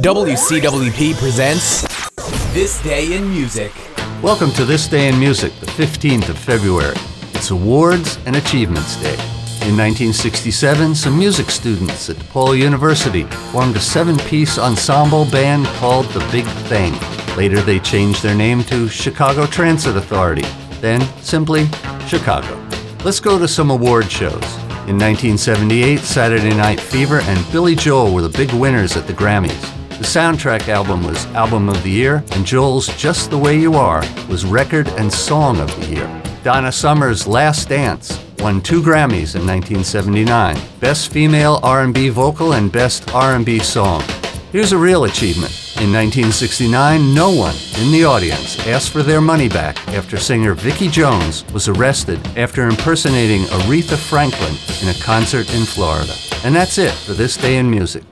WCWP presents This Day in Music. Welcome to This Day in Music, the 15th of February. It's Awards and Achievements Day. In 1967, some music students at DePaul University formed a seven piece ensemble band called The Big Thing. Later, they changed their name to Chicago Transit Authority, then simply Chicago. Let's go to some award shows. In 1978, Saturday Night Fever and Billy Joel were the big winners at the Grammys. The soundtrack album was Album of the Year, and Joel's Just the Way You Are was Record and Song of the Year. Donna Summer's Last Dance won two Grammys in 1979, Best Female R&B Vocal and Best R&B Song. Here's a real achievement. In 1969, no one in the audience asked for their money back after singer Vicki Jones was arrested after impersonating Aretha Franklin in a concert in Florida. And that's it for this day in music.